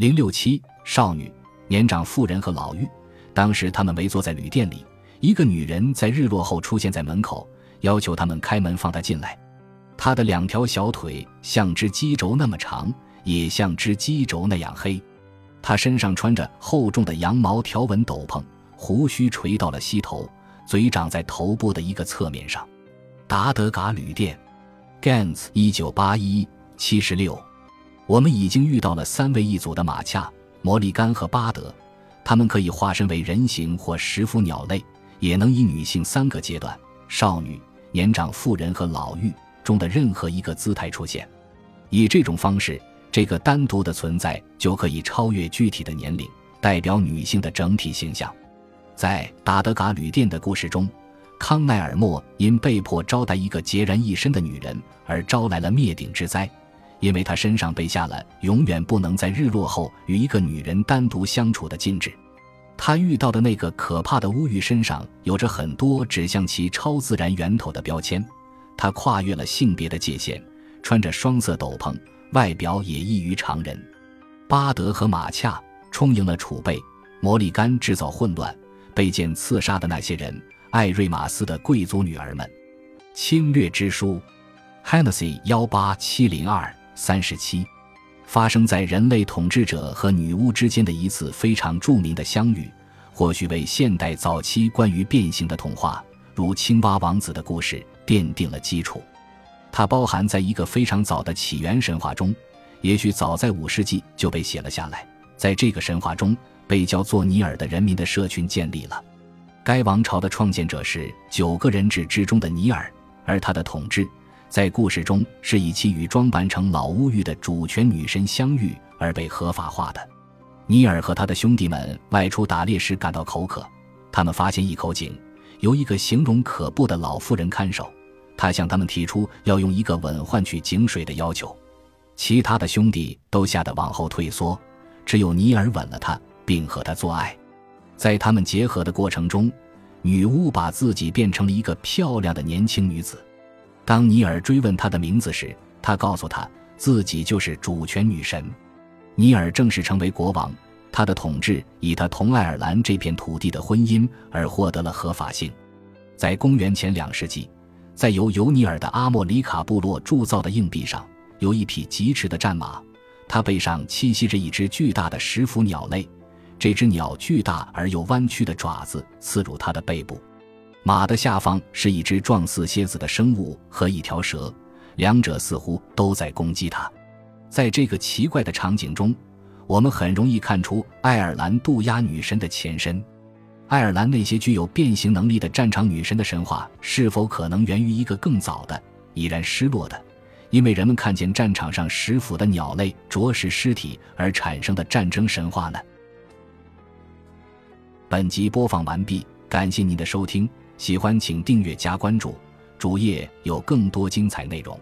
零六七少女、年长妇人和老妪，当时他们围坐在旅店里，一个女人在日落后出现在门口，要求他们开门放她进来。她的两条小腿像只鸡轴那么长，也像只鸡轴那样黑。她身上穿着厚重的羊毛条纹斗篷，胡须垂到了膝头，嘴长在头部的一个侧面上。达德嘎旅店，Gans，一九八一七十六。我们已经遇到了三位一组的马恰、摩利甘和巴德，他们可以化身为人形或食腐鸟类，也能以女性三个阶段——少女、年长妇人和老妪。中的任何一个姿态出现，以这种方式，这个单独的存在就可以超越具体的年龄，代表女性的整体形象。在达德嘎旅店的故事中，康奈尔莫因被迫招待一个孑然一身的女人而招来了灭顶之灾，因为他身上被下了永远不能在日落后与一个女人单独相处的禁制。他遇到的那个可怕的乌鱼身上有着很多指向其超自然源头的标签。他跨越了性别的界限，穿着双色斗篷，外表也异于常人。巴德和马恰充盈了储备，摩利甘制造混乱，被剑刺杀的那些人，艾瑞马斯的贵族女儿们。侵略之书，Hennessy 幺八七零二三十七，发生在人类统治者和女巫之间的一次非常著名的相遇，或许为现代早期关于变形的童话，如青蛙王子的故事。奠定了基础，它包含在一个非常早的起源神话中，也许早在五世纪就被写了下来。在这个神话中，被叫做尼尔的人民的社群建立了。该王朝的创建者是九个人质之中的尼尔，而他的统治在故事中是以其与装扮成老巫域的主权女神相遇而被合法化的。尼尔和他的兄弟们外出打猎时感到口渴，他们发现一口井，由一个形容可怖的老妇人看守。他向他们提出要用一个吻换取井水的要求，其他的兄弟都吓得往后退缩，只有尼尔吻了他，并和他做爱。在他们结合的过程中，女巫把自己变成了一个漂亮的年轻女子。当尼尔追问她的名字时，她告诉他自己就是主权女神。尼尔正式成为国王，他的统治以他同爱尔兰这片土地的婚姻而获得了合法性。在公元前两世纪。在由尤尼尔的阿莫里卡部落铸造的硬币上，有一匹疾驰的战马，它背上栖息着一只巨大的食腐鸟类。这只鸟巨大而又弯曲的爪子刺入它的背部，马的下方是一只状似蝎子的生物和一条蛇，两者似乎都在攻击它。在这个奇怪的场景中，我们很容易看出爱尔兰渡鸦女神的前身。爱尔兰那些具有变形能力的战场女神的神话，是否可能源于一个更早的、已然失落的，因为人们看见战场上食腐的鸟类啄食尸体而产生的战争神话呢？本集播放完毕，感谢您的收听，喜欢请订阅加关注，主页有更多精彩内容。